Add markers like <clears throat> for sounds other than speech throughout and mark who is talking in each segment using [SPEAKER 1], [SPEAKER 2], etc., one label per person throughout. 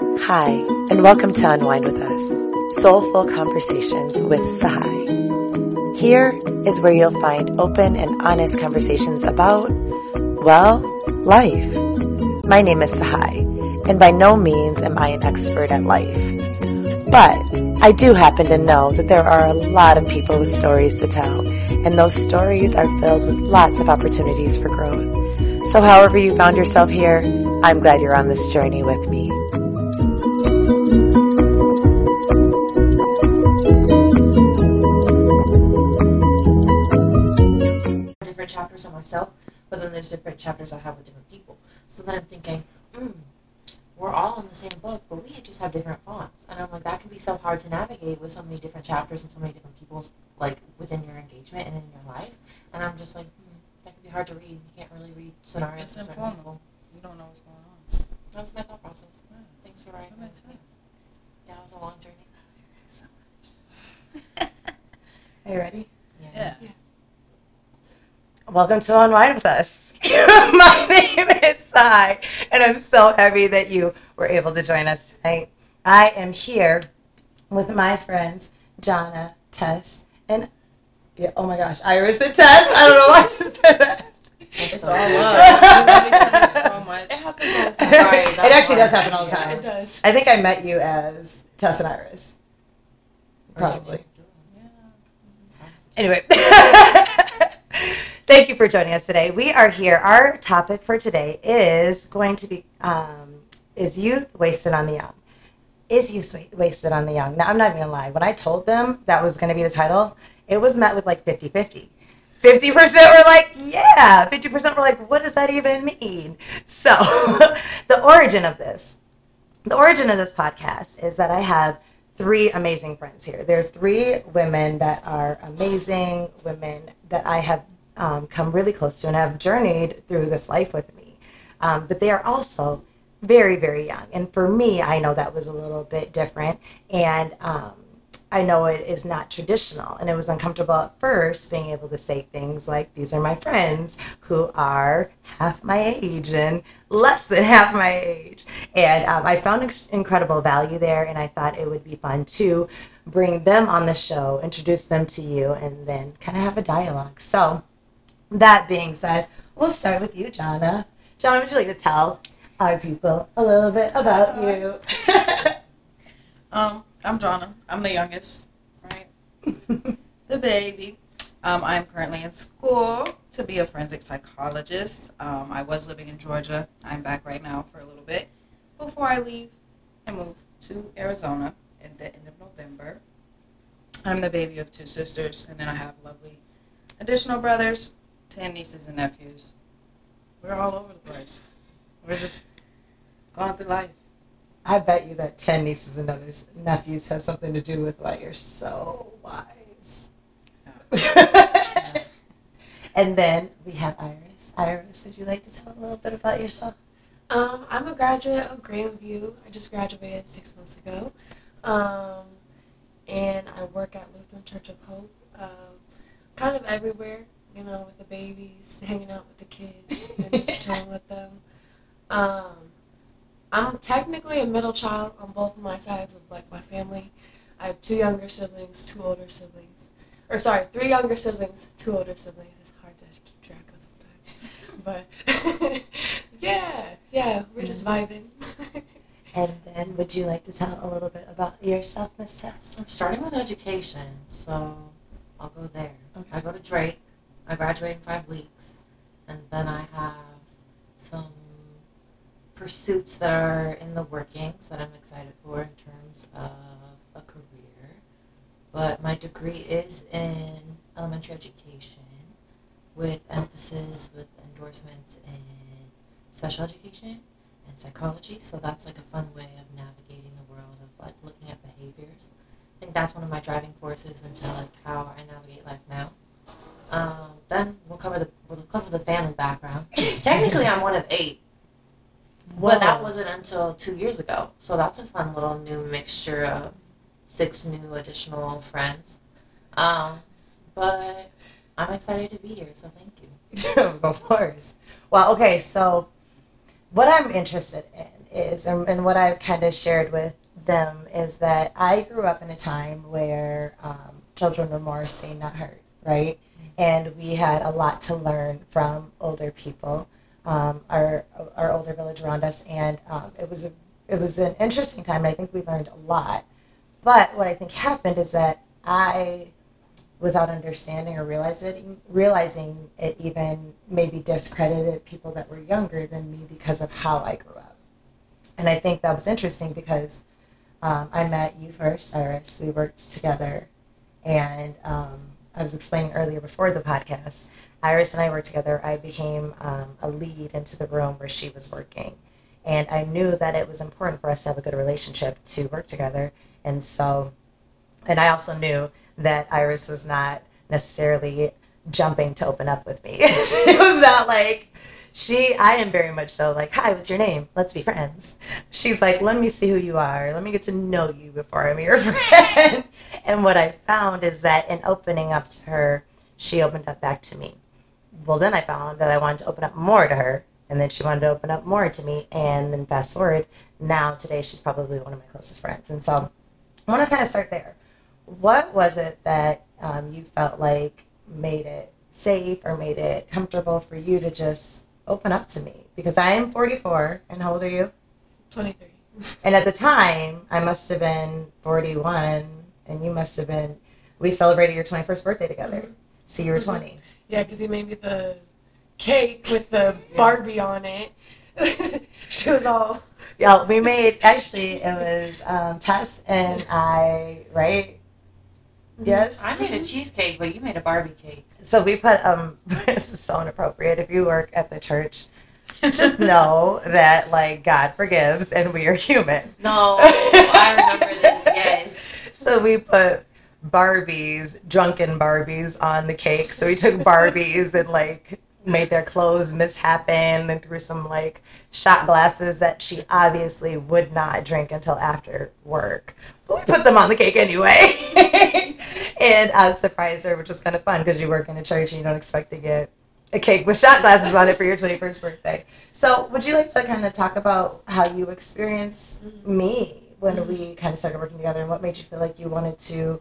[SPEAKER 1] Hi, and welcome to Unwind with Us, soulful conversations with Sahai. Here is where you'll find open and honest conversations about, well, life. My name is Sahai, and by no means am I an expert at life. But I do happen to know that there are a lot of people with stories to tell, and those stories are filled with lots of opportunities for growth. So however you found yourself here, I'm glad you're on this journey with me.
[SPEAKER 2] There's different chapters I have with different people. So then I'm thinking, hmm, we're all in the same book, but we just have different fonts. And I'm like, that can be so hard to navigate with so many different chapters and so many different people's, like, within your engagement and in your life. And I'm just like, hmm, that can be hard to read. You can't really read scenarios
[SPEAKER 3] It's
[SPEAKER 2] with certain
[SPEAKER 3] informal.
[SPEAKER 2] people.
[SPEAKER 3] You don't know what's going on.
[SPEAKER 2] That was my thought process.
[SPEAKER 3] Yeah.
[SPEAKER 2] Thanks for writing
[SPEAKER 3] That makes sense.
[SPEAKER 2] Yeah, it was a long journey. Thanks <laughs> so much. <laughs>
[SPEAKER 1] Are you ready?
[SPEAKER 3] Yeah.
[SPEAKER 1] Welcome to Unwind with Us. <laughs> My name is Sai, and I'm so happy that you were able to join us tonight. I am here with my friends, Jana, Tess, and yeah, oh my gosh, Iris and Tess. I don't know why I just said that.
[SPEAKER 3] It's
[SPEAKER 2] so-
[SPEAKER 3] all love. <laughs> We love each other so much.
[SPEAKER 4] It happens all the time.
[SPEAKER 2] Right,
[SPEAKER 1] it actually
[SPEAKER 2] why.
[SPEAKER 1] does happen all the
[SPEAKER 2] Yeah,
[SPEAKER 1] time.
[SPEAKER 4] It does.
[SPEAKER 1] I think I met you as Tess and Iris. Probably.
[SPEAKER 2] you do it?
[SPEAKER 1] Anyway, <laughs> thank you for joining us today. We are here. Our topic for today is going to be um, is youth wasted on the young. Is youth wasted on the young? Now, I'm not even gonna lie. When I told them that was going to be the title, it was met with like 50 50. 50% were like, yeah. 50% were like, what does that even mean? So, <laughs> the origin of this the origin of this podcast is that I have three amazing friends here. There are three women that are amazing women that I have um, come really close to and have journeyed through this life with me. Um, but they are also very, very young. And for me, I know that was a little bit different. And um, I know it is not traditional. And it was uncomfortable at first being able to say things like, These are my friends who are half my age and less than <laughs> half my age. And um, I found ex- incredible value there. And I thought it would be fun to bring them on the show, introduce them to you, and then kind of have a dialogue. So, that being said, we'll start with you, Jonna. Jonna, would you like to tell our people a little bit about you? <laughs>
[SPEAKER 3] Um, I'm Jonna. I'm the youngest, right? <laughs> the baby. Um, I'm currently in school to be a forensic psychologist. Um, I was living in Georgia. I'm back right now for a little bit before I leave and move to Arizona at the end of November. I'm the baby of two sisters, and then I have lovely additional brothers, 10 nieces and nephews. We're all over the place. We're just going through life.
[SPEAKER 1] I bet you that 10 nieces and others, nephews has something to do with why you're so wise. <laughs> and then we have Iris. Iris, would you like to tell a little bit about yourself?
[SPEAKER 4] Um, I'm a graduate of Grandview. I just graduated six months ago. Um, and I work at Lutheran Church of Hope. Uh, kind of everywhere, you know, with the babies, hanging out with the kids, and just <laughs> chilling with them. Um, I'm technically a middle child on both of my sides of like my family. I have two younger siblings, two older siblings, or sorry, three younger siblings, two older siblings. It's hard to keep track of sometimes, <laughs> but <laughs> yeah, yeah, we're just vibing.
[SPEAKER 1] And then would you like to tell a little bit about yourself, Miss Tess?
[SPEAKER 2] Starting with education, so I'll go there.
[SPEAKER 1] Okay.
[SPEAKER 2] I go to Drake. I graduate in five weeks, and then I have some pursuits that are in the workings that I'm excited for in terms of a career. But my degree is in elementary education, with emphasis with endorsements in special education and psychology. So that's like a fun way of navigating the world of like looking at behaviors. I think that's one of my driving forces into like how I navigate life now. Um, then we'll cover the we'll cover the family background. Technically, I'm one of eight, but that wasn't until two years ago. So that's a fun little new mixture of six new additional friends. Um, but I'm excited to be here. So thank you. <laughs>
[SPEAKER 1] of course. Well, okay, so what I'm interested in is, and, and what I've kind of shared with them is that I grew up in a time where um, children were more seen, not heard, right? And we had a lot to learn from older people, um, our our older village around us, and um, it was a it was an interesting time. And I think we learned a lot. But what I think happened is that I, without understanding or realizing realizing it, even maybe discredited people that were younger than me because of how I grew up. And I think that was interesting because um, I met you first, Iris. We worked together, and um, I was explaining earlier before the podcast. Iris and I worked together. I became um, a lead into the room where she was working, and I knew that it was important for us to have a good relationship to work together. And so, and I also knew that Iris was not necessarily jumping to open up with me. <laughs> it was not like she i am very much so like hi what's your name? Let's be friends. She's like let me see who you are. Let me get to know you before i'm your <laughs> friend. And what i found is that in opening up to her she opened up back to me. Well then i found that i wanted to open up more to her and then she wanted to open up more to me. And then fast forward now today she's probably one of my closest friends. And so i want to kind of start there. What was it that um, you felt like made it safe or made it comfortable for you to just open up to me because I am 44 and how old are you?
[SPEAKER 4] 23.
[SPEAKER 1] And at the time, I must have been 41 and you must have been we celebrated your 21st birthday together.
[SPEAKER 4] Mhm.
[SPEAKER 1] So you were
[SPEAKER 4] Mhm.
[SPEAKER 1] 20.
[SPEAKER 4] Yeah, because he made me the cake with the Barbie on it. <laughs> she was all.
[SPEAKER 1] Yeah, we made actually it was um, Tess and I, right? Yes.
[SPEAKER 2] I made a cheesecake, but you made a Barbie cake.
[SPEAKER 1] So we put um <laughs> this is so inappropriate. If you work at the church, just <laughs> know that like God forgives and we are human.
[SPEAKER 2] No, <laughs> I remember this. Yes.
[SPEAKER 1] So we put Barbies, drunken Barbies on the cake. So we took Barbies and like made their clothes mishappen and threw some like shot glasses that she obviously would not drink until after work. But we put them on the cake anyway. And I surprised her, which was kind of fun because you work in a church and you don't expect to get a cake with shot glasses on it for your 21st birthday. So, would you like to kind of talk about how you experienced me when we kind of started working together and what made you feel like you wanted to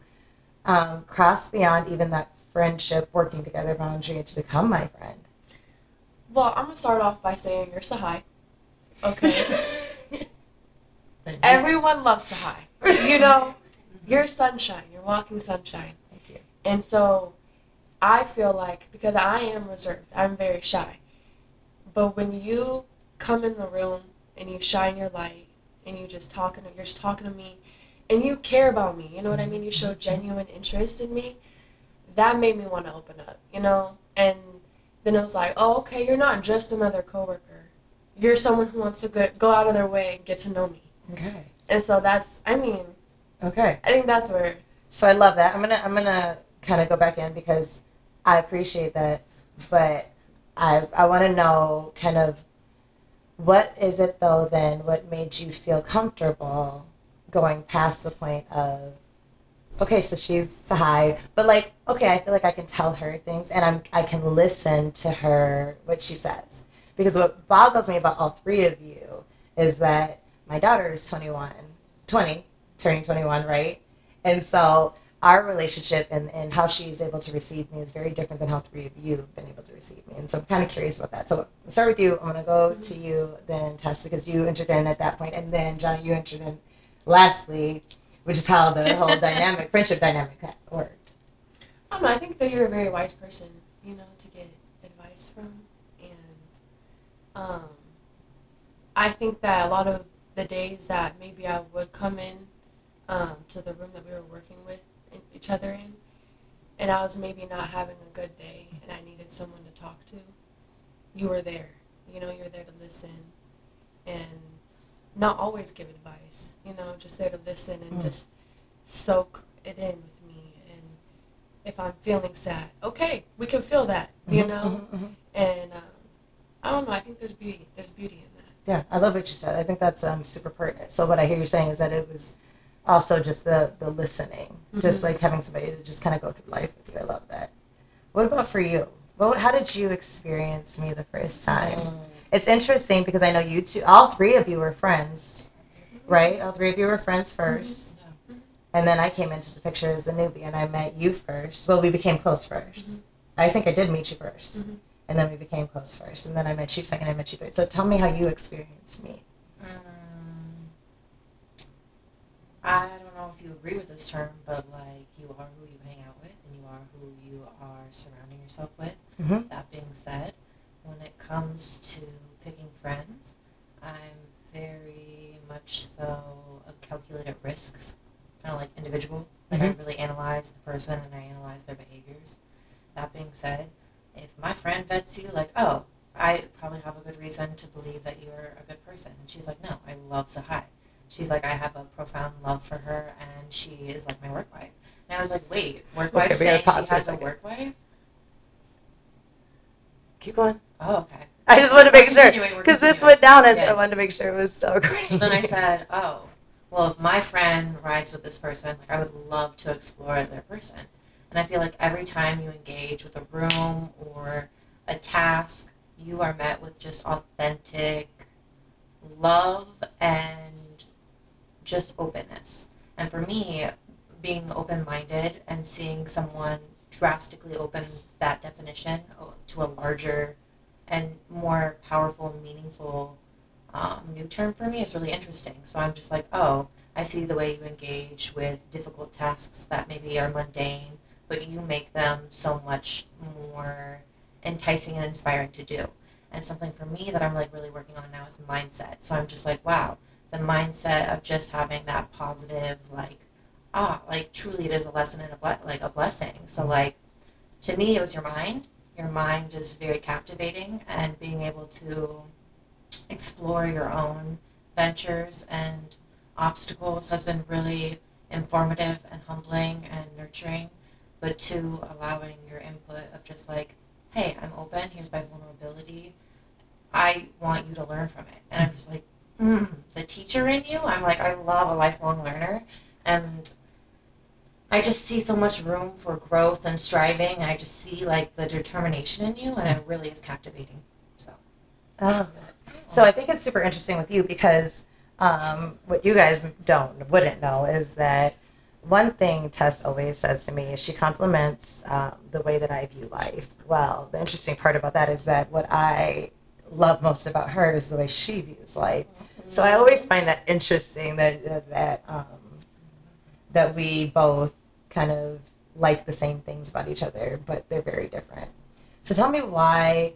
[SPEAKER 1] um, cross beyond even that friendship, working together boundary to become my friend?
[SPEAKER 4] Well, I'm gonna start off by saying you're Sahai. Okay. <laughs> Everyone loves Sahai. You know, you're sunshine. Walking sunshine.
[SPEAKER 1] Thank you.
[SPEAKER 4] And so I feel like because I am reserved, I'm very shy. But when you come in the room and you shine your light and you just talking you're just talking to me and you care about me, you know what I mean? You show genuine interest in me. That made me want to open up, you know? And then it was like, oh, okay, you're not just another coworker. You're someone who wants to go, go out of their way and get to know me.
[SPEAKER 1] Okay.
[SPEAKER 4] And so that's, I mean,
[SPEAKER 1] Okay.
[SPEAKER 4] I think that's where
[SPEAKER 1] So I love that. I'm gonna I'm gonna kind of go back in because I appreciate that, but I I want to know kind of what is it though then what made you feel comfortable going past the point of okay so she's Sahai but like okay I feel like I can tell her things and I'm I can listen to her what she says because what boggles me about all three of you is that my daughter is 21 20 turning 21 right and so our relationship and, and how she's able to receive me is very different than how three of you have been able to receive me. And so I'm kind of curious about that. So I'll start with you. I'm going to go to you, then Tess, because you entered in at that point, and then Johnny, you entered in lastly, which is how the <laughs> whole dynamic, friendship dynamic worked.
[SPEAKER 4] I. I think that you're a very wise person, you know, to get advice from, and um, I think that a lot of the days that maybe I would come in um, to the room that we were working with in- each other in, and I was maybe not having a good day, and I needed someone to talk to, you were there. You know, you were there to listen, and not always give advice. You know, just there to listen and
[SPEAKER 1] Mm.
[SPEAKER 4] just soak it in with me and if I'm feeling sad, okay, we can feel that, you
[SPEAKER 1] Mhm,
[SPEAKER 4] know.
[SPEAKER 1] mhm, mhm.
[SPEAKER 4] And um, I don't know. I think there's beauty. There's beauty in that.
[SPEAKER 1] Yeah, I love what you said. I think that's um, super pertinent. So what I hear you saying is that it was also just the the listening, just
[SPEAKER 4] Mhm.
[SPEAKER 1] like having somebody to just kind of go through life with you. I love that. What about for you? Well, how did you experience me the first time? It's interesting because I know you two, all three of you were friends, right? All three of you were friends 1st And then I came into the picture as the newbie and I met you first. Well, we became close 1st I think I did meet you 1st
[SPEAKER 4] Mhm.
[SPEAKER 1] And then we became close first. And then I met you second, I met you third. So tell me how you experienced me.
[SPEAKER 2] Mm, I don't know if you agree with this term, but like you are who you hang out with, and you are who you are surrounding yourself with.
[SPEAKER 1] Mhm.
[SPEAKER 2] That being said, when it comes to picking friends, I'm very much so a calculated risks, kind of like individual. Like I really analyze the person and I analyze their behaviors. That being said, if my friend vets you, like, oh, I probably have a good reason to believe that you're a good person. And she's like, no, I love Sahai. She's like, I have a profound love for her, and she is like my work wife. And I was like, wait, work wife
[SPEAKER 1] gotta
[SPEAKER 2] saying she
[SPEAKER 1] for a
[SPEAKER 2] has a work wife?
[SPEAKER 1] Keep going.
[SPEAKER 2] Oh, okay.
[SPEAKER 1] I just wanted to make sure. Because this went down and so I wanted to make sure it was still.
[SPEAKER 2] So then I said, oh, well, if my friend rides with this person, like I would love to explore their person. And I feel like every time you engage with a room or a task, you are met with just authentic love and just openness. And for me, being open minded and seeing someone drastically open that definition to a larger and more powerful, meaningful um, new term for me is really interesting. So I'm just like, oh, I see the way you engage with difficult tasks that maybe are mundane, but you make them so much more enticing and inspiring to do. And something for me that I'm like really working on now is mindset. So I'm just like, wow, the mindset of just having that positive, like, ah, like truly it is a lesson and a ble- like a blessing. So like, to me, it was your mind. Your mind is very captivating, and being able to explore your own ventures and obstacles has been really informative and humbling and nurturing. But to allowing your input of just like, hey, I'm open, here's my vulnerability. I want you to learn from it. And I'm just like, mm, the teacher in you, I'm like, I love a lifelong learner. And I just see so much room for growth and striving, and I just see like the determination in you, and it really is captivating. So.
[SPEAKER 1] Oh, so I think it's super interesting with you because um, what you guys don't wouldn't know is that one thing Tess always says to me is she compliments um, the way that I view life. Well, the interesting part about that is that what I love most about her is the way she views life. So I always find that interesting that that, that um, that we both kind of like the same things about each other, but they're very different. So tell me why,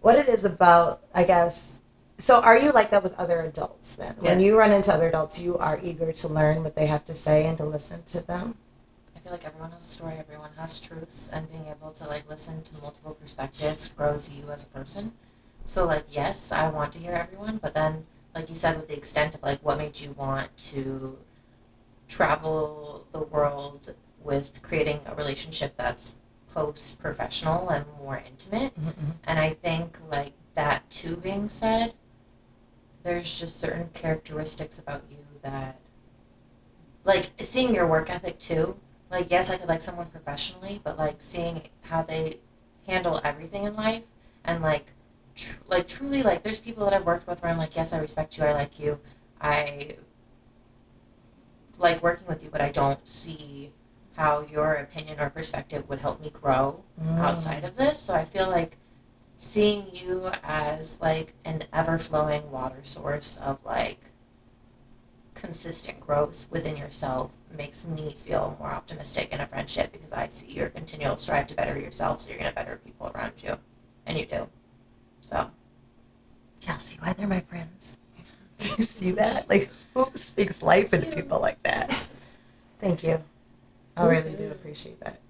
[SPEAKER 1] what it is about, I guess. So are you like that with other adults then? When you run into other adults, you are eager to learn what they have to say and to listen to them.
[SPEAKER 2] I feel like everyone has a story, everyone has truths, and being able to like listen to multiple perspectives grows you as a person. So like yes, I want to hear everyone, but then like you said with the extent of like what made you want to travel the world with creating a relationship that's post professional and more intimate. Mm-hmm, mm-hmm. And I think like that too being said, there's just certain characteristics about you that like seeing your work ethic too. Like yes, I could like someone professionally, but like seeing how they handle everything in life and like tr- like truly like there's people that I've worked with where I'm like yes, I respect you, I like you. I like working with you, but I don't see how your opinion or perspective would help me grow mm. outside of this. So I feel like seeing you as like an ever flowing water source of like consistent growth within yourself makes me feel more optimistic in a friendship because I see your continual strive to better yourself so you're gonna better people around you. And you do. So
[SPEAKER 1] see why they're my friends. <laughs> Do you see that? Like, who speaks life into people like that? Thank you. I really do appreciate that.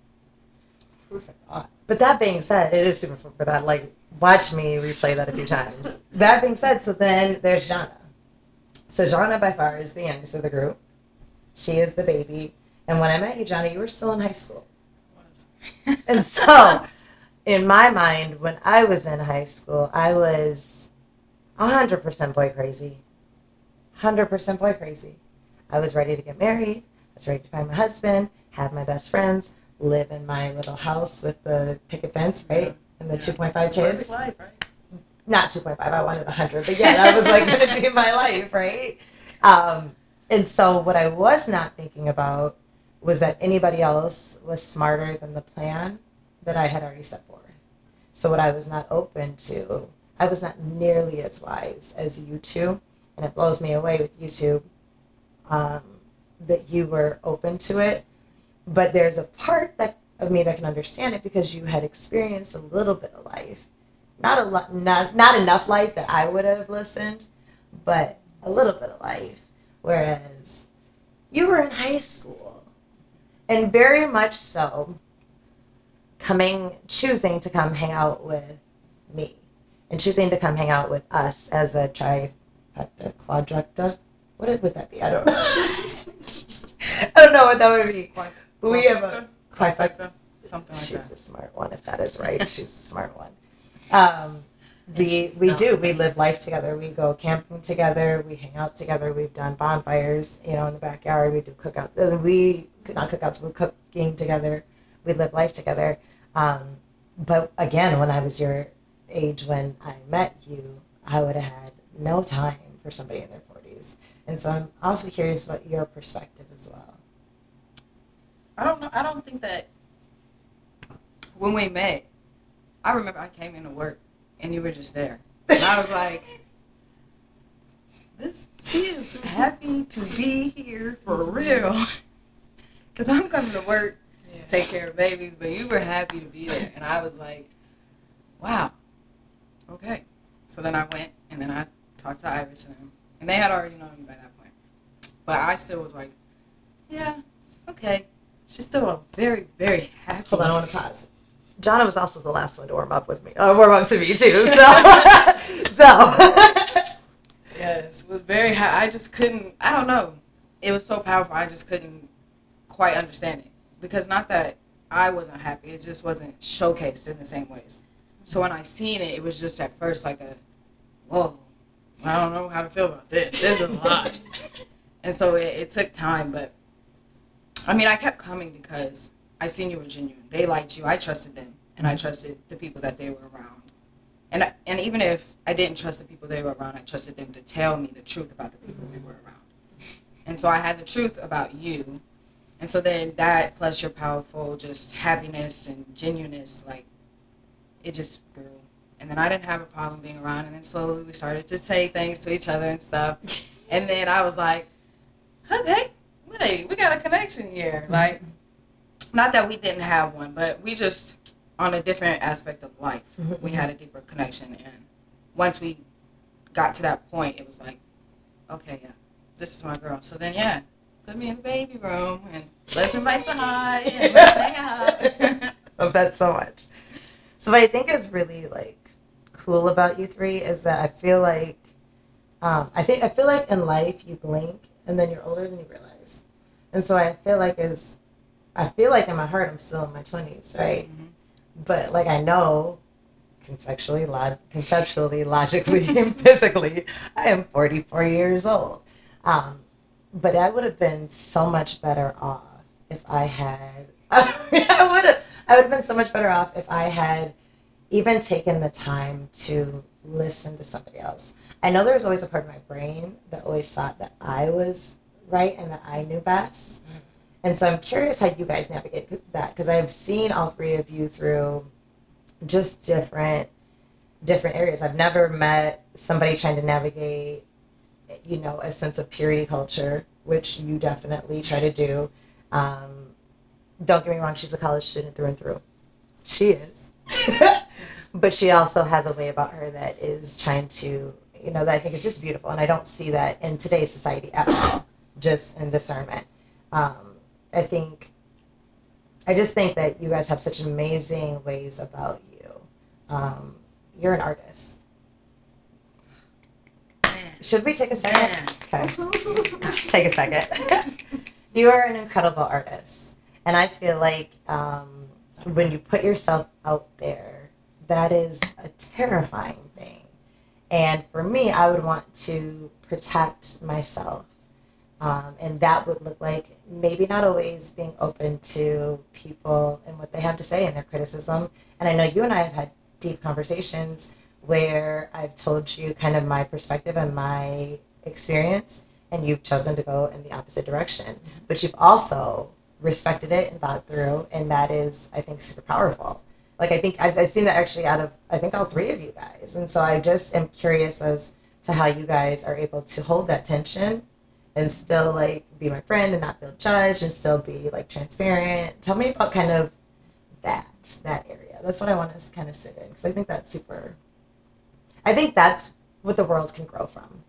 [SPEAKER 2] food for thought.
[SPEAKER 1] But that being said, it is super fun for that. Like, watch me replay that a few times. that being said, so then there's Jana. So Jana by far is the youngest of the group. She is the baby. And when I met you, Jana, you were still in high school.
[SPEAKER 3] Was.
[SPEAKER 1] And so, <laughs> in my mind, when I was in high school, I was 100% boy crazy. 100% boy crazy. I was ready to get married. I was ready to find my husband, have my best friends, live in my little house with the picket fence, right? And the
[SPEAKER 3] Yeah.
[SPEAKER 1] 2.5 kids.
[SPEAKER 3] Life, right?
[SPEAKER 1] not 2.5 i wanted 100 but yeah that was like <laughs> going to be my life right um, and so what i was not thinking about was that anybody else was smarter than the plan that i had already set forth. So what i was not open to i was not nearly as wise as you two and it blows me away with you two um, that you were open to it. But there's a part that of me that can understand it because you had experienced a little bit of life. Not a lot not not enough life that i would have listened but a little bit of life. Whereas you were in high school and very much so coming choosing to come hang out with me and choosing to come hang out with us as a tri quadructa what would that be i don't know <laughs> i don't know what that would be we have a
[SPEAKER 3] Trifecta? Something like
[SPEAKER 1] She's
[SPEAKER 3] that.
[SPEAKER 1] the smart one, if that is right. She's the smart one. Um, we we
[SPEAKER 2] not.
[SPEAKER 1] do. We live life together. We go camping together. We hang out together. We've done bonfires, you know, in the backyard. We do cookouts. We not cookouts. We're cooking together. We live life together. Um, but again, when I was your age when I met you, I would have had no time for somebody in their forties. And so I'm awfully curious about your perspective as well.
[SPEAKER 3] I don't know. I don't think that when we met, I remember I came into work and you were just there. And I was like, this, she is happy to be here for real. Because I'm coming to work, take care of babies, but you were happy to be there. And I was like, wow, okay. So then I went and then I talked to Iris and them. And they had already known me by that point. But I still was like, yeah, okay. She's still a very, very happy.
[SPEAKER 1] Hold on, I want to pause. Jonna was also the last one to warm up with me. Uh, warm up to me too. So, <laughs> so <laughs>
[SPEAKER 3] Yes, it was very high. I just couldn't. I don't know. It was so powerful. I just couldn't quite understand it because not that I wasn't happy. It just wasn't showcased in the same ways. So when I seen it, it was just at first like a, whoa, I don't know how to feel about this. This is a lot. <laughs> and so it, it took time, but I mean, I kept coming because I seen you were genuine. They liked you. I trusted them, and I mm-hmm. trusted the people that they were around. And and even if I didn't trust the people they were around, I trusted them to tell me the truth about the people they were around. Mm-hmm. And so I had the truth about you. And so then that plus your powerful just happiness and genuineness, like it just grew. And then I didn't have a problem being around. And then slowly we started to say things to each other and stuff. <laughs> And then I was like, okay, wait, we got a connection here. Mm-hmm. Like, not that we didn't have one, but we just on a different aspect of life. Mm-hmm, we mm-hmm. had a deeper connection, and once we got to that point, it was like, okay, yeah, this is my girl. So then, yeah, put me in the baby room and let's invite Sahai and let's hang out. <laughs>
[SPEAKER 1] love that so much. So what I think is really like cool about you three is that I feel like um, I think I feel like in life you blink and then you're older than you realize, and so I feel like is I feel like in my heart I'm still in my twenties, right?
[SPEAKER 3] Mhm.
[SPEAKER 1] But like I know conceptually, log- conceptually, logically, <laughs> and physically, I am 44 years old. Um, but I would have been so much better off if I had. <laughs> I would have. I would have been so much better off if I had even taken the time to listen to somebody else. I know there was always a part of my brain that always thought that I was right and that I knew best. Mm-hmm. And so I'm curious how you guys navigate that because I've seen all three of you through just different different areas. I've never met somebody trying to navigate, you know, a sense of purity culture, which you definitely try to do. Um, don't get me wrong, she's a college student through and through. She is. <laughs> but she also has a way about her that is trying to, you know, that I think is just beautiful. And I don't see that in today's society at all, just in discernment. Um, I think, I just think that you guys have such amazing ways about you. Um, you're an artist. Should we take a second? Okay. Let's <laughs> take a second. <laughs> you are an incredible artist. And I feel like um, when you put yourself out there, that is a terrifying thing. And for me, I would want to protect myself. Um, and that would look like maybe not always being open to people and what they have to say and their criticism. And I know you and I have had deep conversations where I've told you kind of my perspective and my experience, and you've chosen to go in the opposite direction. But you've also respected it and thought through, and that is, I think, super powerful. Like I think I've, I've seen that actually out of I think all three of you guys, and so I just am curious as to how you guys are able to hold that tension and still like be my friend and not feel judged and still be like transparent. Tell me about kind of that that area. That's what I want to kind of sit in because I think that's super. I think that's what the world can grow from,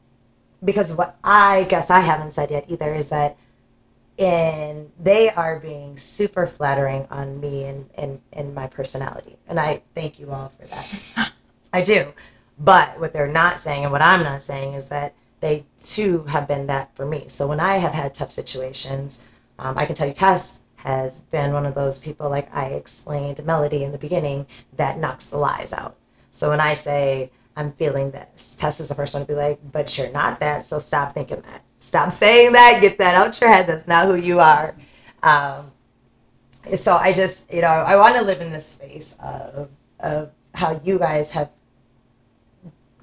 [SPEAKER 1] because what I guess I haven't said yet either is that, in they are being super flattering on me and and and my personality, and I thank you all for that. I do, but what they're not saying and what I'm not saying is that they too have been that for me. So when I have had tough situations, um, I can tell you Tess has been one of those people, like I explained Melody in the beginning, that knocks the lies out. So when I say, I'm feeling this, Tess is the first one to be like, but you're not that, so stop thinking that. Stop saying that, get that out your head. That's not who you are. Um, so I just, you know, I want to live in this space of, of how you guys have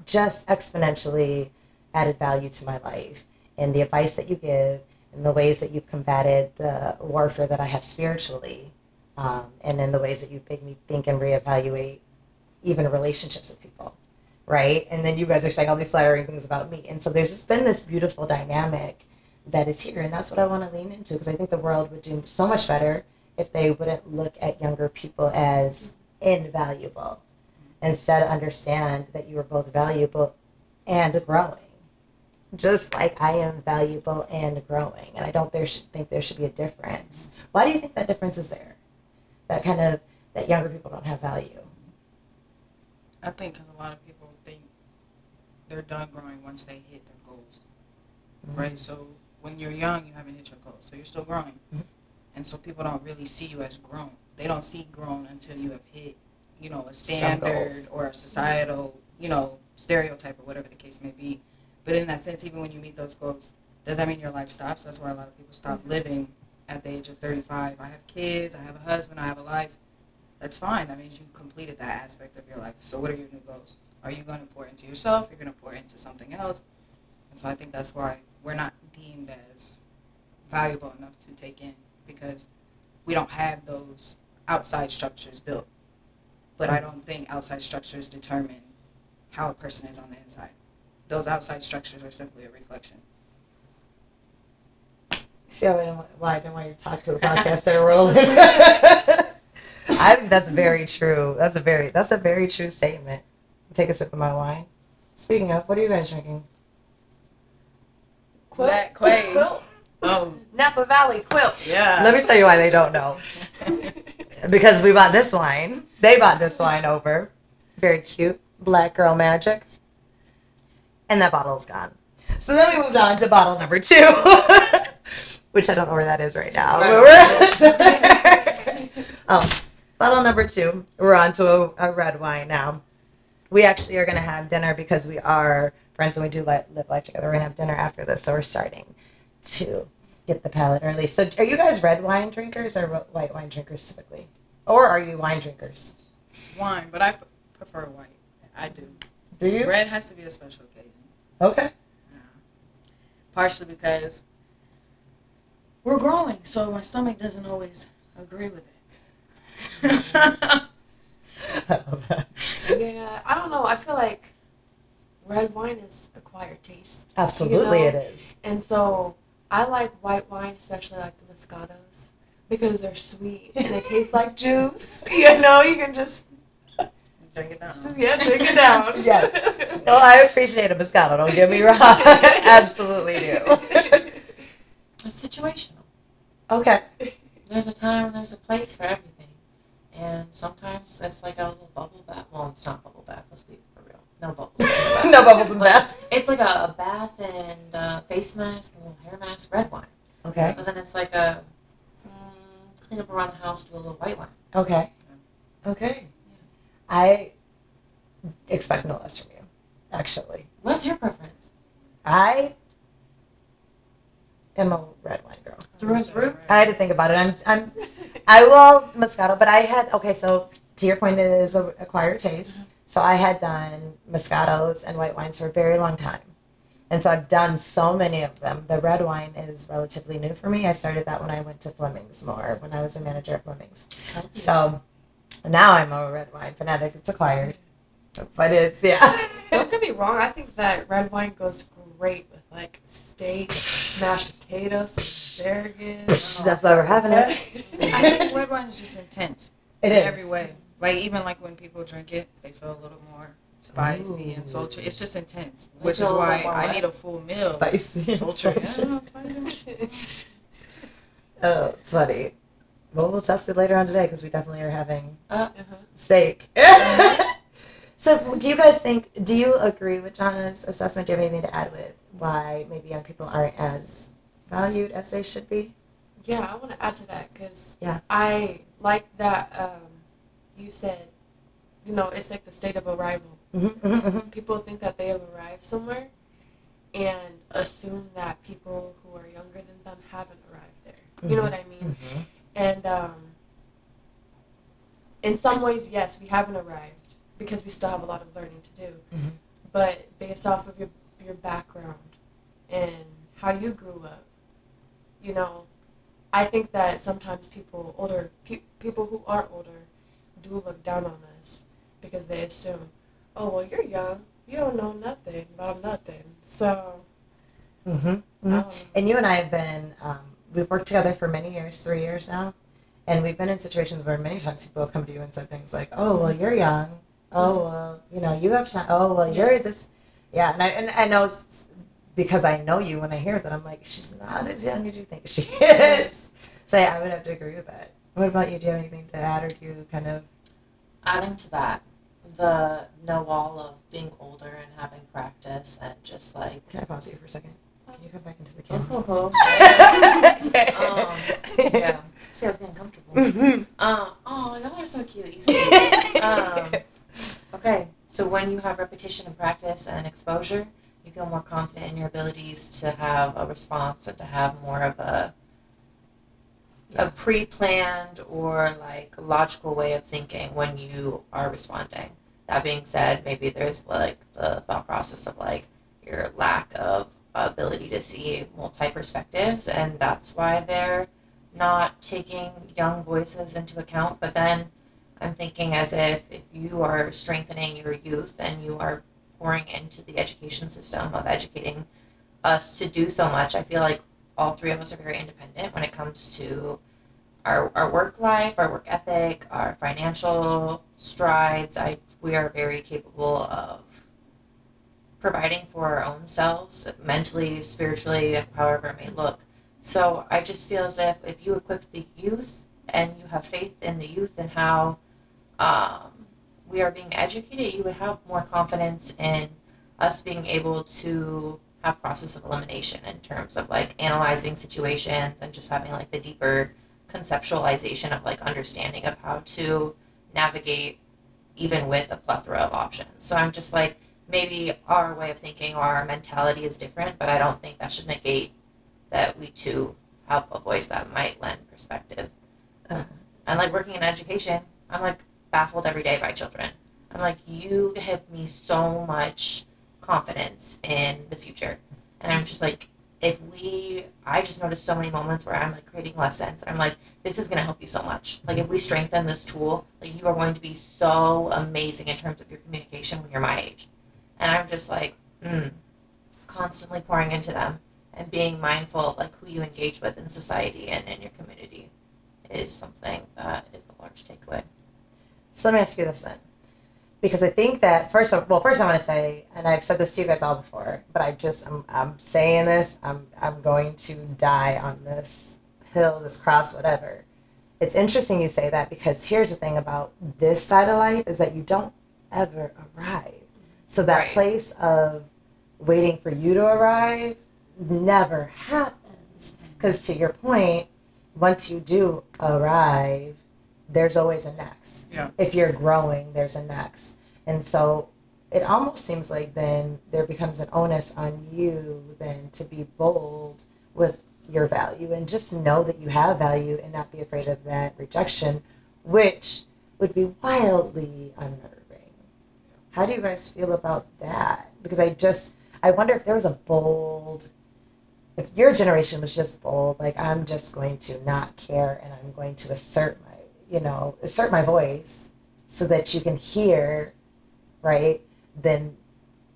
[SPEAKER 1] just exponentially added value to my life and the advice that you give and the ways that you've combated the warfare that I have spiritually, um, and in the ways that you've made me think and reevaluate even relationships with people, right? And then you guys are saying all these flattering things about me, and so there's just been this beautiful dynamic that is here, and that's what I want to lean into because I think the world would do so much better if they wouldn't look at younger people as invaluable, instead understand that you are both valuable and growing just like I am valuable and growing. And I don't there should think there should be a difference. Why do you think that difference is there? That kind of that younger people don't have value.
[SPEAKER 3] I think because a lot of they're done growing once they hit their goals,
[SPEAKER 1] Mhm.
[SPEAKER 3] right? So when you're young, you haven't hit your goals, so you're still growing,
[SPEAKER 1] Mhm.
[SPEAKER 3] and so people don't really see you as grown. They don't see grown until you have hit, you know, a standard or a societal, you know, stereotype or whatever the case may be. But in that sense, even when you meet those goals, does that mean your life stops? That's why a lot of people stop living at the age of 35. I have kids, I have a husband, I have a life. That's fine. That means you completed that aspect of your life. So what are your new goals? Are you going to pour into yourself? You're going to pour into something else. And so I think that's why we're not deemed as valuable enough to take in because we don't have those outside structures built. But I don't think outside structures determine how a person is on the inside. Those outside structures are simply a reflection.
[SPEAKER 1] See how I didn't, why want you to talk to the <laughs> podcast they're rolling. <laughs> I think that's very true. That's a very that's a very true statement. Take a sip of my wine. Speaking of, what are you guys drinking?
[SPEAKER 4] Quilt.
[SPEAKER 3] That Quay.
[SPEAKER 4] Quilt.
[SPEAKER 3] Oh,
[SPEAKER 4] Napa Valley quilt.
[SPEAKER 3] yeah.
[SPEAKER 1] Let me tell you why they don't know. <laughs> because we bought this wine. They bought this wine over. Very cute. Black Girl Magic. And that bottle's gone. So then we moved on to bottle number two, <laughs> which I don't know where that is right now. um, <laughs> bottle number two. We're on to a, a red wine now. We actually are going to have dinner because we are friends and we do li- live life together. We're going to have dinner after this. So we're starting to get the palate early. So are you guys red wine drinkers or white wine drinkers typically? Or are you wine drinkers?
[SPEAKER 3] Wine, but I p- prefer white. I do.
[SPEAKER 1] Do you?
[SPEAKER 3] Red has to be a special occasion.
[SPEAKER 1] Okay.
[SPEAKER 3] Partially because we're growing, so my stomach doesn't always agree with it. <laughs>
[SPEAKER 1] I love that.
[SPEAKER 4] Yeah, I don't know. I feel like red wine is acquired taste.
[SPEAKER 1] Absolutely
[SPEAKER 4] You know?
[SPEAKER 1] it is.
[SPEAKER 4] And so I like white wine, especially like the Moscatos, because they're sweet and they taste like <laughs> juice. You know, you can just,
[SPEAKER 3] Drink it down.
[SPEAKER 4] yeah, drink it down. <laughs>
[SPEAKER 1] Yes. <laughs> No, I appreciate a Moscato, don't get me wrong. Absolutely do.
[SPEAKER 2] It's situational.
[SPEAKER 1] Okay.
[SPEAKER 2] There's a time and there's a place for everything. And sometimes it's like a little bubble bath. Well, it's not bubble bath. Let's be for real. No bubbles. in the <laughs> bath.
[SPEAKER 1] no bubbles in the bath.
[SPEAKER 2] It's like a, a bath and uh face mask and a little hair mask, red wine.
[SPEAKER 1] Okay.
[SPEAKER 2] But then it's like a mm, clean up around the house, do a little white wine.
[SPEAKER 1] Okay. Okay. I expect no less from you, actually.
[SPEAKER 2] What's your preference?
[SPEAKER 1] I am a red wine girl.
[SPEAKER 2] Through and through?
[SPEAKER 1] I had to think about it. I'm, I'm, I will Moscato, but I had okay. So to your point, it is a acquired taste. So I had done Moscatos and white wines for a very long time. And so I've done so many of them. The red wine is relatively new for me. I started that when I went to Fleming's more, when I was a manager at Fleming's. So now I'm a red wine fanatic. It's acquired. But it's, yeah.
[SPEAKER 4] Don't get me wrong. I think that red wine goes great like steak, mashed potatoes, asparagus. <laughs>
[SPEAKER 1] That's why we're having it. <laughs>
[SPEAKER 3] I think red wine is just intense
[SPEAKER 1] It
[SPEAKER 3] in
[SPEAKER 1] is.
[SPEAKER 3] every way. Like even like when people drink it, they feel a little more spicy
[SPEAKER 1] Ooh.
[SPEAKER 3] and sultry. It's just intense, which is
[SPEAKER 2] feel a little
[SPEAKER 3] why I need a full meal.
[SPEAKER 1] Spicy. and
[SPEAKER 3] Sultry.
[SPEAKER 1] sultry.
[SPEAKER 3] Spicy. <laughs>
[SPEAKER 1] Oh, it's funny. Well, we'll test it later on today because we definitely are having
[SPEAKER 4] Uh-huh.
[SPEAKER 1] steak. so, do you guys think? Do you agree with Donna's assessment? Do you have anything to add with why maybe young people aren't as valued as they should be?
[SPEAKER 4] Yeah, I want to add to that because
[SPEAKER 1] Yeah.
[SPEAKER 4] I like that um, you said, you know, it's like the state of arrival.
[SPEAKER 1] Mm-hmm, mm-hmm,
[SPEAKER 4] People think that they have arrived somewhere and assume that people who are younger than them haven't arrived there. You know what I mean?
[SPEAKER 1] mm-hmm.
[SPEAKER 4] And um, in some ways, yes, we haven't arrived because we still have a lot of learning to do. But based off of your your background and how you grew up, you know, I think that sometimes people older pe- people who are older do look down on us because they assume, oh well, you're young, you don't know nothing about nothing. So
[SPEAKER 1] Mm-hmm. Mm-hmm.
[SPEAKER 4] don't.
[SPEAKER 1] And you and I have been, um, we've worked together for many years, three years now. And we've been in situations where many times people have come to you and said things like, oh, well, you're young. Oh, well, you know, you have time. Oh, well, you're this. Yeah. And I, and I know because I know you when I hear that, I'm like, she's not as young as you think she <laughs> is. So, yeah, I would have to agree with that. What about you? Do you have anything to add or do you kind of.
[SPEAKER 2] Adding to that, the know all of being older and having practice and just like
[SPEAKER 1] Can I pause you for a second? Can you come back into the <laughs> camera?
[SPEAKER 2] oh, <laughs>
[SPEAKER 1] um,
[SPEAKER 2] yeah. See, I was getting comfortable.
[SPEAKER 1] Mhm.
[SPEAKER 2] Uh, oh, y'all are so cute. You see. Um, okay, so when you have repetition and practice and exposure, you feel more confident in your abilities to have a response and to have more of a a pre-planned or like logical way of thinking when you are responding. That being said, maybe there's like the thought process of like your lack of ability to see multi perspectives, and that's why they're not taking young voices into account. But then I'm thinking as if if you are strengthening your youth and you are pouring into the education system of educating us to do so much, I feel like all three of us are very independent when it comes to our, our work life, our work ethic, our financial strides. I we are very capable of providing for our own selves, mentally, spiritually, however it may look. So I just feel as if if you equip the youth and you have faith in the youth and how um, we are being educated, you would have more confidence in us being able to have process of elimination in terms of like analyzing situations and just having like the deeper conceptualization of like understanding of how to navigate even with a plethora of options. So I'm just like maybe our way of thinking or our mentality is different, but I don't think that should negate that we too have a voice that might lend perspective.
[SPEAKER 1] Uh.
[SPEAKER 2] And like working in education, I'm like baffled every day by children. I'm like, you give me so much confidence in the future. And I'm just like, if we, I just noticed so many moments where I'm like creating lessons. I'm like, this is going to help you so much. Like, if we strengthen this tool, like, you are going to be so amazing in terms of your communication when you're my age. And I'm just like, mm, constantly pouring into them and being mindful of like who you engage with in society and in your community is something that is a large takeaway.
[SPEAKER 1] So let me ask you this then. Because I think that first of well, first I want to say, and I've said this to you guys all before, but I just I'm, I'm saying this, I'm I'm going to die on this hill, this cross, whatever. It's interesting you say that because here's the thing about this side of life is that you don't ever arrive. So that
[SPEAKER 2] Right.
[SPEAKER 1] place of waiting for you to arrive never happens. Because to your point, once you do arrive, there's always a next.
[SPEAKER 3] Yeah.
[SPEAKER 1] If you're growing, there's a next. And so it almost seems like then there becomes an onus on you then to be bold with your value and just know that you have value and not be afraid of that rejection, which would be wildly unnerving. How do you guys feel about that? Because I just, I wonder if there was a bold, if your generation was just bold, like I'm just going to not care and I'm going to assert my, you know, assert my voice so that you can hear, right? Then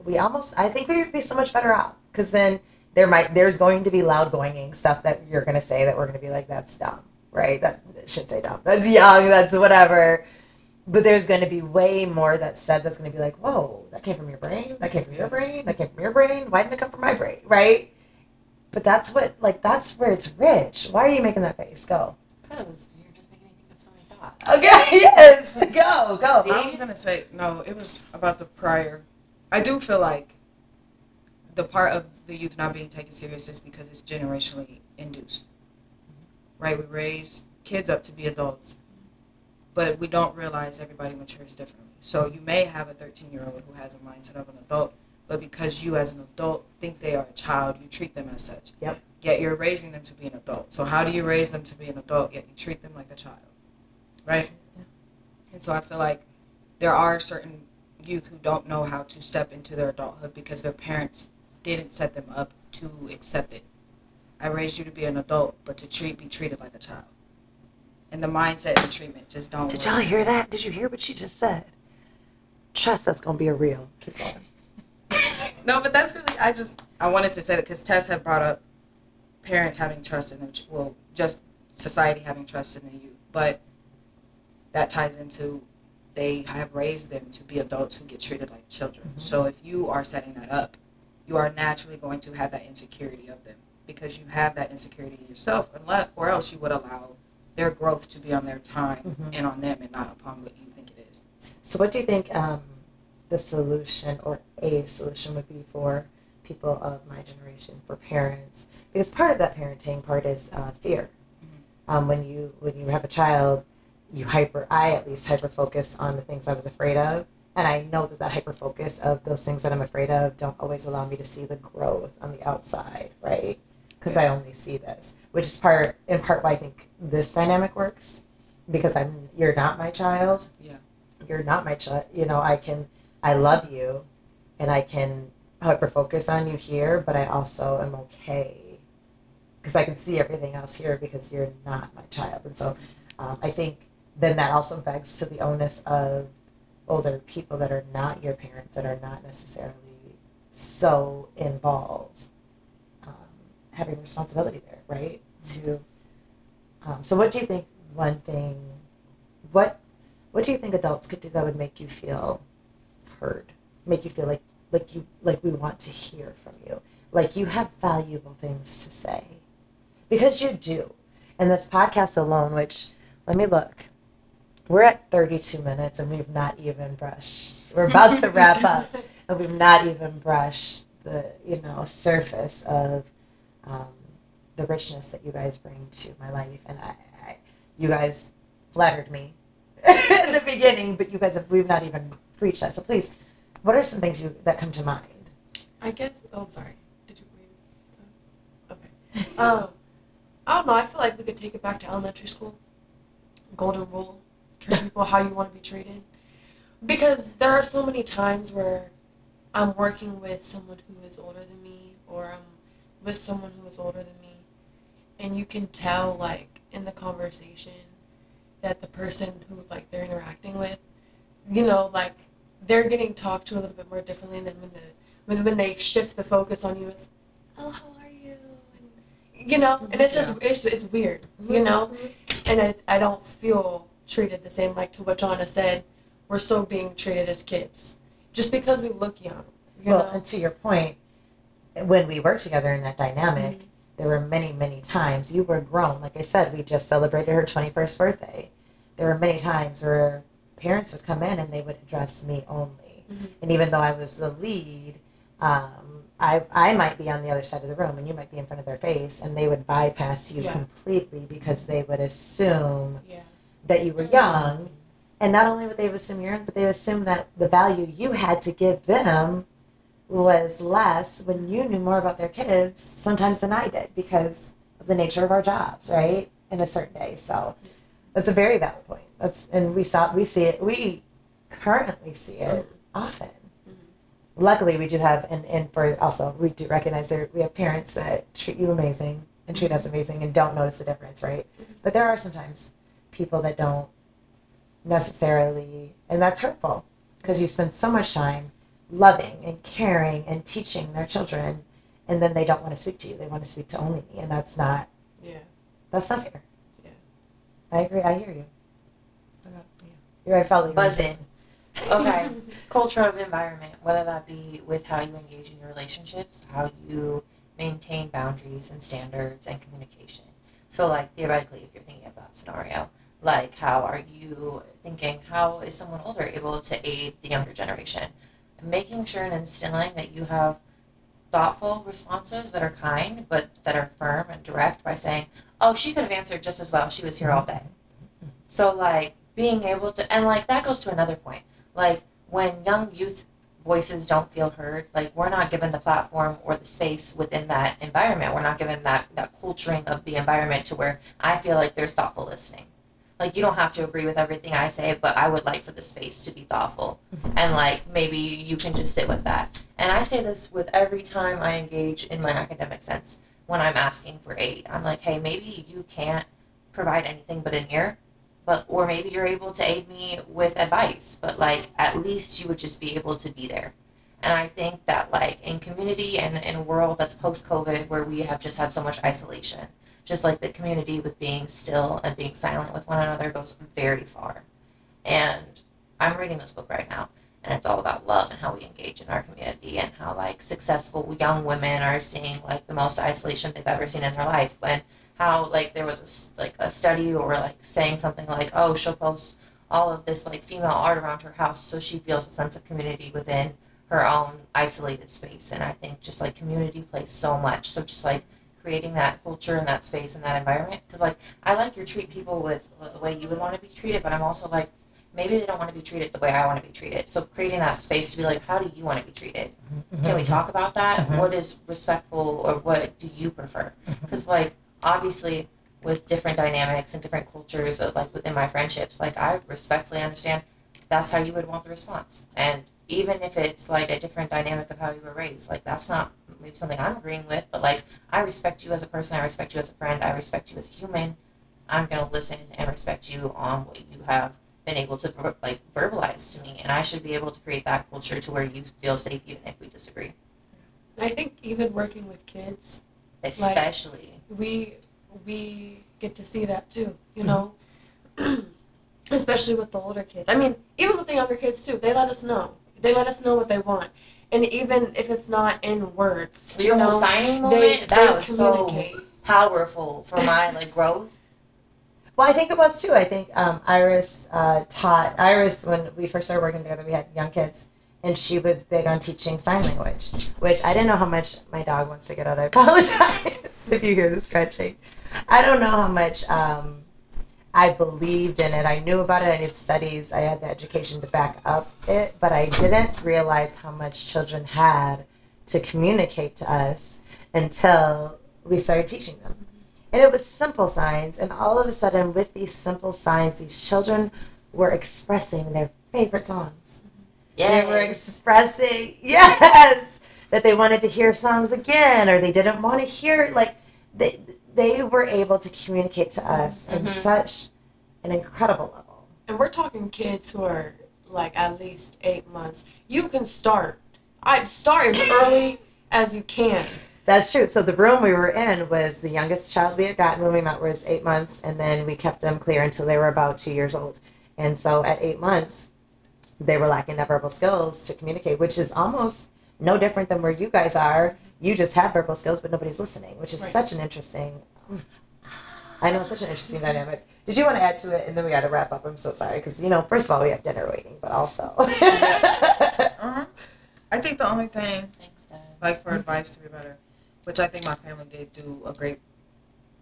[SPEAKER 1] we almost, I think we would be so much better off because then there might, there's going to be loud goinging stuff that you're going to say that we're going to be like, that's dumb, right? That should say dumb. That's young. That's whatever but there's going to be way more that's said that's going to be like, whoa, that came from your brain, that came from your brain, that came from your brain. Why didn't it come from my brain, right? But that's what, like, that's where it's rich. Why are you making that face? Go.
[SPEAKER 2] Because you're just making me think of so many thoughts. <laughs>
[SPEAKER 1] Okay, <laughs> yes, go, go.
[SPEAKER 3] I was gonna say no. It was about the prior. I do feel like the part of the youth not being taken serious is because it's generationally induced. Right, we raise kids up to be adults, but we don't realize everybody matures differently. So you may have a 13 year old who has a mindset of an adult, but because you as an adult think they are a child, you treat them as such.
[SPEAKER 1] Yep.
[SPEAKER 3] Yet you're raising them to be an adult. So how do you raise them to be an adult yet you treat them like a child? Right? And so I feel like there are certain youth who don't know how to step into their adulthood because their parents didn't set them up to accept it. I raised you to be an adult, but to treat be treated like a child. And the mindset and treatment just don't
[SPEAKER 1] Did
[SPEAKER 3] work.
[SPEAKER 1] y'all hear that? Did you hear what she just said? Trust that's going to be a real. Keep going. <laughs>
[SPEAKER 3] No, but that's really I just I wanted to say that because Tess had brought up parents having trust in their well just society having trust in the youth, but that ties into they have raised them to be adults who get treated like children.
[SPEAKER 1] Mhm.
[SPEAKER 3] So if you are setting that up, you are naturally going to have that insecurity of them because you have that insecurity in yourself, unless or else you would allow their growth to be on their time
[SPEAKER 1] Mhm.
[SPEAKER 3] and on them and not upon what you think it is.
[SPEAKER 1] So, what do you think um, the solution or a solution would be for people of my generation, for parents? Because part of that parenting part is uh, fear. Um, when you when you have a child, you hyper. I at least hyper focus on the things I was afraid of, and I know that that hyper focus of those things that I'm afraid of don't always allow me to see the growth on the outside, right? Because I only see this, which is part in part why I think this dynamic works. Because I'm you're not my child.
[SPEAKER 3] Yeah.
[SPEAKER 1] You're not my child. You know, I can I love you, and I can hyper focus on you here, but I also am okay because I can see everything else here because you're not my child, and so um, I think then that also begs to the onus of older people that are not your parents that are not necessarily so involved um, having responsibility there, right? To um, so, what do you think? One thing, what what do you think adults could do that would make you feel heard, make you feel like like you like we want to hear from you, like you have valuable things to say, because you do. And this podcast alone, which let me look, we're at 32 minutes and we've not even brushed. We're about to wrap up, <laughs> and we've not even brushed the you know surface of um, the richness that you guys bring to my life. And I, I you guys flattered me <laughs> in the beginning, but you guys have we've not even reached that. So please, what are some things you that come to mind?
[SPEAKER 4] I guess. Oh, I'm sorry. Did you? Okay. Um, I don't know. I feel like we could take it back to elementary school. Golden rule: treat people how you want to be treated. Because there are so many times where I'm working with someone who is older than me, or I'm with someone who is older than me, and you can tell, like in the conversation, that the person who like they're interacting with, you know, like they're getting talked to a little bit more differently than when the when when they shift the focus on you, it's, oh, how are you? And, you know, and it's just it's it's weird, you mm-hmm. know, mm-hmm. and I I don't feel treated the same. Like to what Jonna said, we're still being treated as kids just because we look young. You
[SPEAKER 1] well,
[SPEAKER 4] know,
[SPEAKER 1] and to your point, when we worked together in that dynamic,
[SPEAKER 4] Mhm.
[SPEAKER 1] there were many, many times you were grown. Like I said, we just celebrated her 21st birthday. There were many times where parents would come in and they would address me only.
[SPEAKER 4] Mhm.
[SPEAKER 1] And even though I was the lead, um, I, I might be on the other side of the room and you might be in front of their face and they would bypass you
[SPEAKER 4] Yeah.
[SPEAKER 1] completely because they would assume
[SPEAKER 4] yeah,
[SPEAKER 1] that you were young. And not only would they assume you're, but they assume that the value you had to give them was less when you knew more about their kids sometimes than I did because of the nature of our jobs, right? In a certain day. So that's a very valid point. That's and we saw we see it we currently see it often.
[SPEAKER 4] Mhm.
[SPEAKER 1] Luckily, we do have, and, and for also, we do recognize that we have parents that treat you amazing and treat us amazing and don't notice the difference, right? But there are sometimes people that don't necessarily, and that's hurtful because you spend so much time loving and caring and teaching their children, and then they don't want to speak to you. They want to speak to only me, and that's not
[SPEAKER 4] Yeah.
[SPEAKER 1] that's not fair.
[SPEAKER 4] Yeah.
[SPEAKER 1] I agree. I hear you. What about you? You're, I felt you were
[SPEAKER 2] Buzzing. okay <laughs> culture of environment whether that be with how you engage in your relationships how you maintain boundaries and standards and communication so like theoretically if you're thinking about scenario like how are you thinking? How is someone older able to aid the younger generation? Making sure and instilling that you have thoughtful responses that are kind but that are firm and direct by saying oh she could have answered just as well. She was here all day. So like being able to and like that goes to another point. Like when young youth voices don't feel heard like we're not given the platform or the space within that environment. We're not given that that culturing of the environment to where i feel like there's thoughtful listening like you don't have to agree with everything i say but i would like for the space to be thoughtful. Mm-hmm. And like maybe you can just sit with that. And i say this with every time i engage in my academic sense when i'm asking for aid. I'm like hey maybe you can't provide anything but an ear but or maybe you're able to aid me with advice but like at least you would just be able to be there. And i think that like in community and in a world that's post covid where we have just had so much isolation just like the community with being still and being silent with one another goes very far. And i'm reading this book right now and it's all about love and how we engage in our community and how like successful young women are seeing like the most isolation they've ever seen in their life. When how like there was a like a study or like saying something like oh she'll post all of this like female art around her house so she feels a sense of community within her own isolated space. And i think just like community plays so much. So just like creating that culture and that space and that environment. Because like i like your treat people with the way you would want to be treated but i'm also like maybe they don't want to be treated the way i want to be treated. So creating that space to be like how do you want to be treated? Can we talk about that?
[SPEAKER 1] Mhm.
[SPEAKER 2] what is respectful or what do you prefer? Because like obviously with different dynamics and different cultures uh, like within my friendships like i respectfully understand that's how you would want the response. And even if it's like a different dynamic of how you were raised like that's not maybe something i'm agreeing with but like i respect you as a person i respect you as a friend i respect you as a human i'm going to listen and respect you on what you have been able to ver- like verbalize to me and i should be able to create that culture to where you feel safe even if we disagree
[SPEAKER 4] I think even working with kids,
[SPEAKER 2] especially
[SPEAKER 4] we we get to see that too. You mm-hmm. know, <clears throat> especially with the older kids. I mean, even with the younger kids too. They let us know. They let us know what they want, and even if it's not in words,
[SPEAKER 2] your
[SPEAKER 4] you know,
[SPEAKER 2] whole signing
[SPEAKER 4] they,
[SPEAKER 2] moment that
[SPEAKER 4] they
[SPEAKER 2] was so powerful for my like growth
[SPEAKER 1] Well, I think it was too. I think um, Iris uh, taught Iris when we first started working together. We had young kids, and she was big on teaching sign language, which I didn't know how much my dog wants to get out. I apologize <laughs> if you hear the scratching. I don't know how much um, I believed in it. I knew about it. I did studies. I had the education to back up it, but I didn't realize how much children had to communicate to us until we started teaching them. And it was simple signs. And all of a sudden, with these simple signs, these children were expressing their favorite songs.
[SPEAKER 2] yeah
[SPEAKER 1] They were expressing, <laughs> yes, that they wanted to hear songs again or they didn't want to hear, like, they, they were able to communicate to us in
[SPEAKER 2] Mhm.
[SPEAKER 1] such an incredible level.
[SPEAKER 4] And we're talking kids who are like at least eight months. You can start. I'd start as early as you can.
[SPEAKER 1] That's true. So the room we were in was the youngest child we had gotten when we met was eight months, and then we kept them clear until they were about two years old. And so at eight months, they were lacking that verbal skills to communicate, which is almost no different than where you guys are. You just have verbal skills, but nobody's listening, which is
[SPEAKER 4] Right.
[SPEAKER 1] such an interesting. I know, such an interesting dynamic. Did you want to add to it, and then we got to wrap up? I'm so sorry because you know, first of all, we have dinner waiting, but also.
[SPEAKER 3] Uh-huh. <laughs> I think the only thing,
[SPEAKER 2] thanks dad
[SPEAKER 3] like for advice to be better, which I think my family did do a great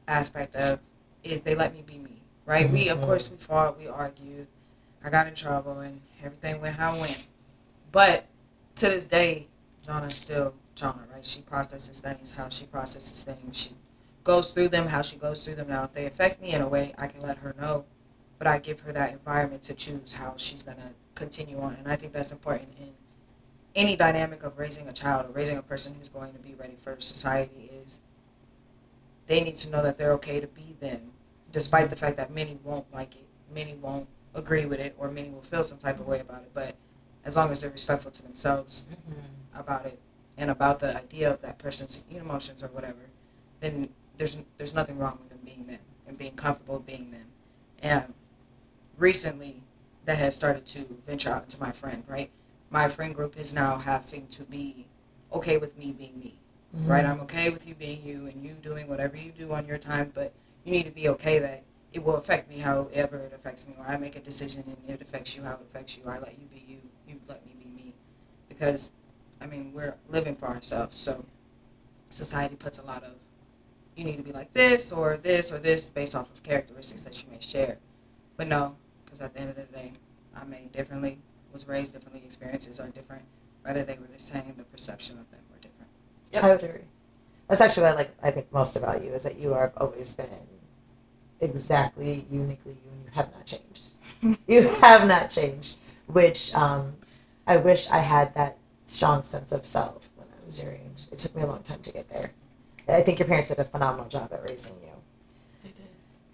[SPEAKER 3] aspect of, is they let me be me. Right? We of
[SPEAKER 1] Mhm.
[SPEAKER 3] course we fought, we argued, I got in trouble, and everything went how it went. But to this day, Jonna is still Jonna, right? She processes things how she processes things. She goes through them how she goes through them. Now, if they affect me in a way, I can let her know, but I give her that environment to choose how she's gonna continue on. And I think that's important in any dynamic of raising a child or raising a person who's going to be ready for society is they need to know that they're okay to be them, despite the fact that many won't like it, many won't agree with it, or many will feel some type of way about it. But as long as they're respectful to themselves
[SPEAKER 2] Mhm.
[SPEAKER 3] about it and about the idea of that person's emotions or whatever, then there's there's nothing wrong with them being them and being comfortable being them. And recently, that has started to venture out into my friend. Right, my friend group is now having to be okay with me being me. Mm-hmm. Right, I'm okay with you being you and you doing whatever you do on your time, but you need to be okay that it will affect me however it affects me, or I make a decision and it affects you how it affects you. I let you be you, you let me be me, because I mean, we're living for ourselves. So society puts a lot of you need to be like this or this or this based off of characteristics that you may share. But no, because at the end of the day, I'm made differently, was raised differently, experiences are different. Whether they were the same, the perception of them were different. Yeah.
[SPEAKER 1] I would agree. That's actually what I like. I think most about you is that you have always been exactly uniquely you, and you have not changed. <laughs> you have not changed, which um, I wish I had that strong sense of self when I was your age. It took me a long time to get there. I think your parents did a phenomenal job at raising you.
[SPEAKER 4] They did.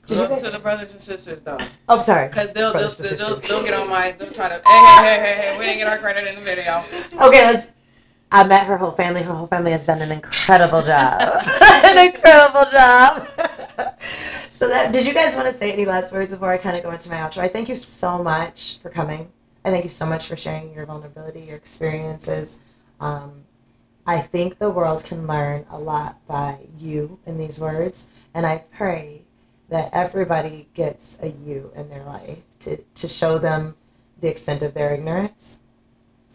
[SPEAKER 1] Did you guys-
[SPEAKER 3] to the brothers and sisters though,
[SPEAKER 1] Oh, sorry.
[SPEAKER 3] because they'll, they'll,
[SPEAKER 1] Brothers and
[SPEAKER 3] they'll, they'll, get on my they'll try to <laughs> hey hey hey hey hey we didn't get our credit in the video.
[SPEAKER 1] Okay, let's. I met her whole family. Her whole family has done an incredible job. <laughs> an incredible job. <laughs> so that did you guys want to say any last words before I kind of go into my outro? I thank you so much for coming. I thank you so much for sharing your vulnerability, your experiences. Um, I think the world can learn a lot by you in these words, and I pray that everybody gets a you in their life to, to show them the extent of their ignorance,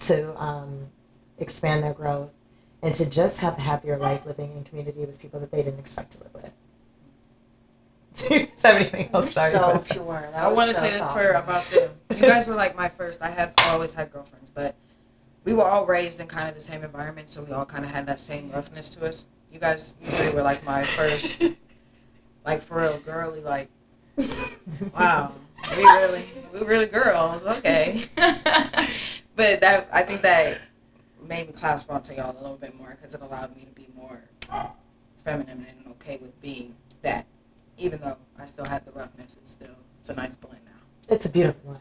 [SPEAKER 1] to um, expand their growth, and to just have a happier life living in community with people that they didn't expect to live with. <laughs> Do you guys have anything
[SPEAKER 2] You're
[SPEAKER 1] else? Sorry,
[SPEAKER 2] so pure. That
[SPEAKER 3] I
[SPEAKER 2] was
[SPEAKER 3] want to
[SPEAKER 2] so
[SPEAKER 3] say this for about them. You guys were like my first. I had always had girlfriends, but we were all raised in kind of the same environment, so we all kind of had that same roughness to us. You guys, you really were like my first, like for real girly. Like, <laughs> wow, we really, we really girls. Okay, <laughs> but that I think that made me clasp onto y'all a little bit more because it allowed me to be more feminine and okay with being that. Even though I still had the roughness, it's still it's a nice blend now.
[SPEAKER 1] It's a beautiful one.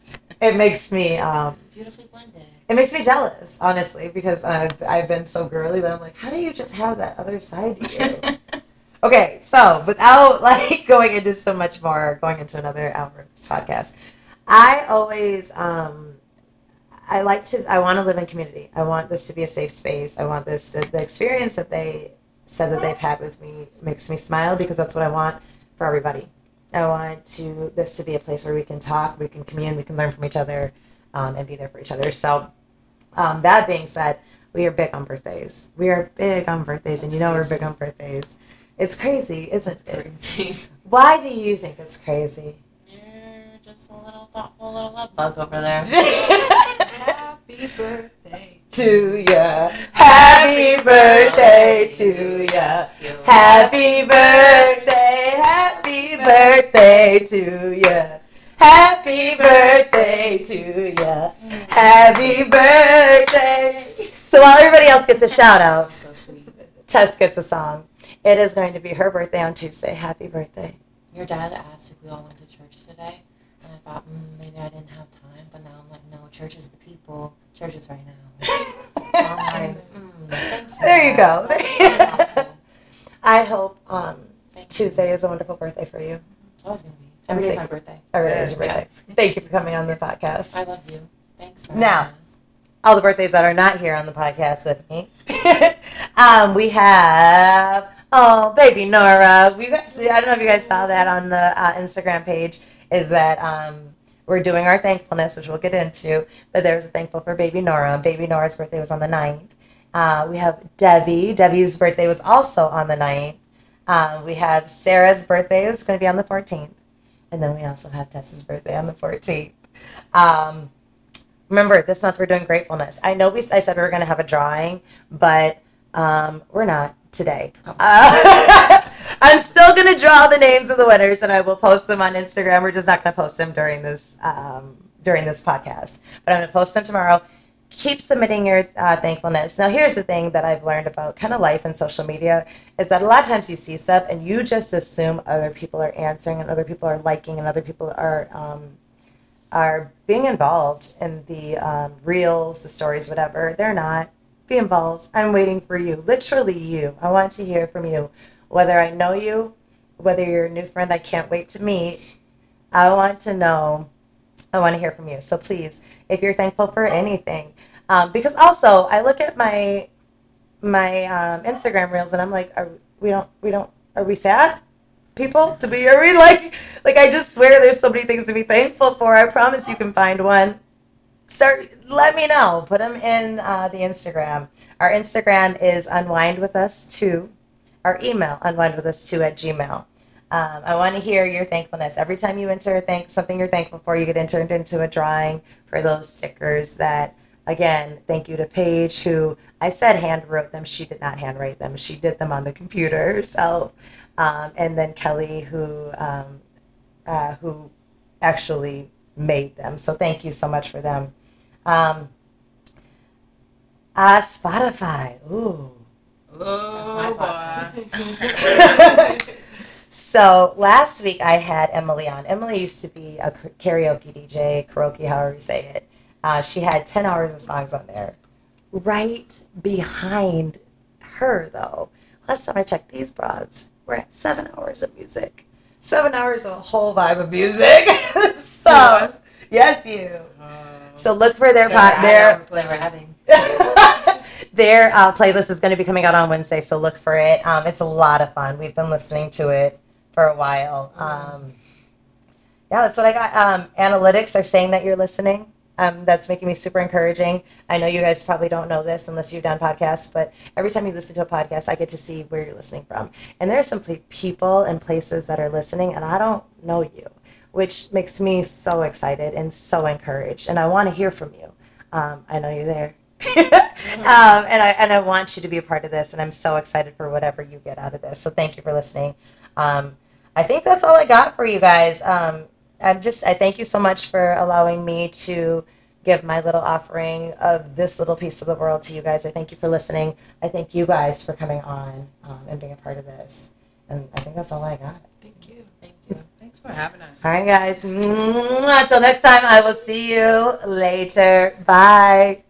[SPEAKER 1] <laughs> It makes me um,
[SPEAKER 2] Beautifully blended.
[SPEAKER 1] it makes me jealous, honestly, because I've I've been so girly that I'm like, how do you just have that other side to you? <laughs> Okay, so without <laughs> like going into so much more, going into another hour of this podcast, I always um, I like to I want to live in community. I want this to be a safe space. I want this to, the experience that they said that they've had with me makes me smile because that's what I want for everybody. I want to this to be a place where we can talk, we can commune, we can learn from each other, um, and be there for each other. So, um, that being said, we are big on birthdays. We are big on birthdays, and you know we're big on birthdays. It's crazy, isn't it?
[SPEAKER 2] Crazy. <laughs>
[SPEAKER 1] Why do you think it's crazy?
[SPEAKER 2] You're just a little thoughtful little love bug over there. <laughs>
[SPEAKER 4] Happy birthday.
[SPEAKER 1] To ya. Happy birthday to ya. Happy birthday, happy birthday to ya. Happy birthday to ya. Happy birthday. So while everybody else gets a shout out. Tess gets a song. It is going to be her birthday on Tuesday. Happy birthday.
[SPEAKER 2] Your dad asked if we all went to church today, and I thought mm, maybe I didn't have time, but now I'm like, no, church is the people. Church is right now. <laughs> So I'm like, mm, thanks.
[SPEAKER 1] There you go.
[SPEAKER 2] So. <laughs>
[SPEAKER 1] I hope um. Tuesday is a wonderful birthday for you.
[SPEAKER 2] It's always gonna be. Every day's my birthday.
[SPEAKER 1] Every day is your
[SPEAKER 2] Yeah.
[SPEAKER 1] birthday. Thank you for coming on the <laughs> podcast.
[SPEAKER 2] I love you. Thanks for
[SPEAKER 1] Now. all the birthdays that are not here on the podcast with me. um, we have oh baby Nora. You guys, I don't know if you guys saw that on the uh, Instagram page. Is that um, we're doing our thankfulness, which we'll get into. But there's a thankful for baby Nora. Baby Nora's birthday was on the 9th. Uh, we have Debbie. Debbie's birthday was also on the 9th. Um, we have Sarah's birthday It was going to be on the 14th. And then we also have Tessa's birthday on the 14th. Um, remember this month we're doing gratefulness i know we i said we were going to have a drawing but um, we're not today
[SPEAKER 2] Oh.
[SPEAKER 1] uh, <laughs> i'm still going to draw the names of the winners and i will post them on instagram we're just not going to post them during this um, during this podcast, but I'm going to post them tomorrow. Keep submitting your uh, thankfulness. Now, here's the thing that I've learned about kind of life and social media is that a lot of times you see stuff and you just assume other people are answering and other people are liking and other people are um, are being involved in the um, reels, the stories, whatever. They're not. Be involved. I'm waiting for you. Literally, you. I want to hear from you. Whether I know you, whether you're a new friend I can't wait to meet, I want to know. I want to hear from you. So please, if you're thankful for anything, um, because also I look at my my um, Instagram reels and I'm like, are, we don't we don't are we sad? people to be are we <laughs> like like I just swear there's so many things to be thankful for. I promise you can find one. Start let me know. Put them in uh, the Instagram. Our Instagram is unwind with us two. Our email unwind with us two at gmail. Um, I want to hear your thankfulness. Every time you enter thank something you're thankful for, you get entered into a drawing for those stickers that again, thank you to Paige, who I said hand wrote them. She did not handwrite them. She did them on the computer <laughs> herself um, and then Kelly, who um, uh, who actually made them. So thank you so much for them. Um, uh, Spotify. Ooh.
[SPEAKER 3] Oh, boy.
[SPEAKER 1] So last week I had Emily on. Emily used to be a karaoke DJ, karaoke, however you say it. Uh, she had 10 hours of songs on there. Right behind her, though, last time I checked these broads, we're at seven hours of music. Seven hours of a whole vibe of music. <laughs> so
[SPEAKER 3] Yes.
[SPEAKER 1] yes, you.
[SPEAKER 3] Uh,
[SPEAKER 1] So look for their pot
[SPEAKER 3] I
[SPEAKER 1] their <laughs> their uh, playlist is going to be coming out on Wednesday. So look for it. Um, it's a lot of fun. We've been listening to it for a while. Um, yeah, that's what I got. Um, analytics are saying that you're listening. Um, that's making me super encouraging. I know you guys probably don't know this unless you've done podcasts, but every time you listen to a podcast, I get to see where you're listening from. And there are some pl- people and places that are listening, and I don't know you, which makes me so excited and so encouraged. And I want to hear from you. Um, I know you're there. <laughs> um, and I and I want you to be a part of this, and I'm so excited for whatever you get out of this. So thank you for listening. Um, I think that's all I got for you guys. Um, I'm just I thank you so much for allowing me to give my little offering of this little piece of the world to you guys. I thank you for listening. I thank you guys for coming on um, and being a part of this. And I think that's all I got.
[SPEAKER 4] Thank you.
[SPEAKER 2] thank you.
[SPEAKER 3] Thanks for having us.
[SPEAKER 1] All right, guys. Until next time, I will see you later. Bye.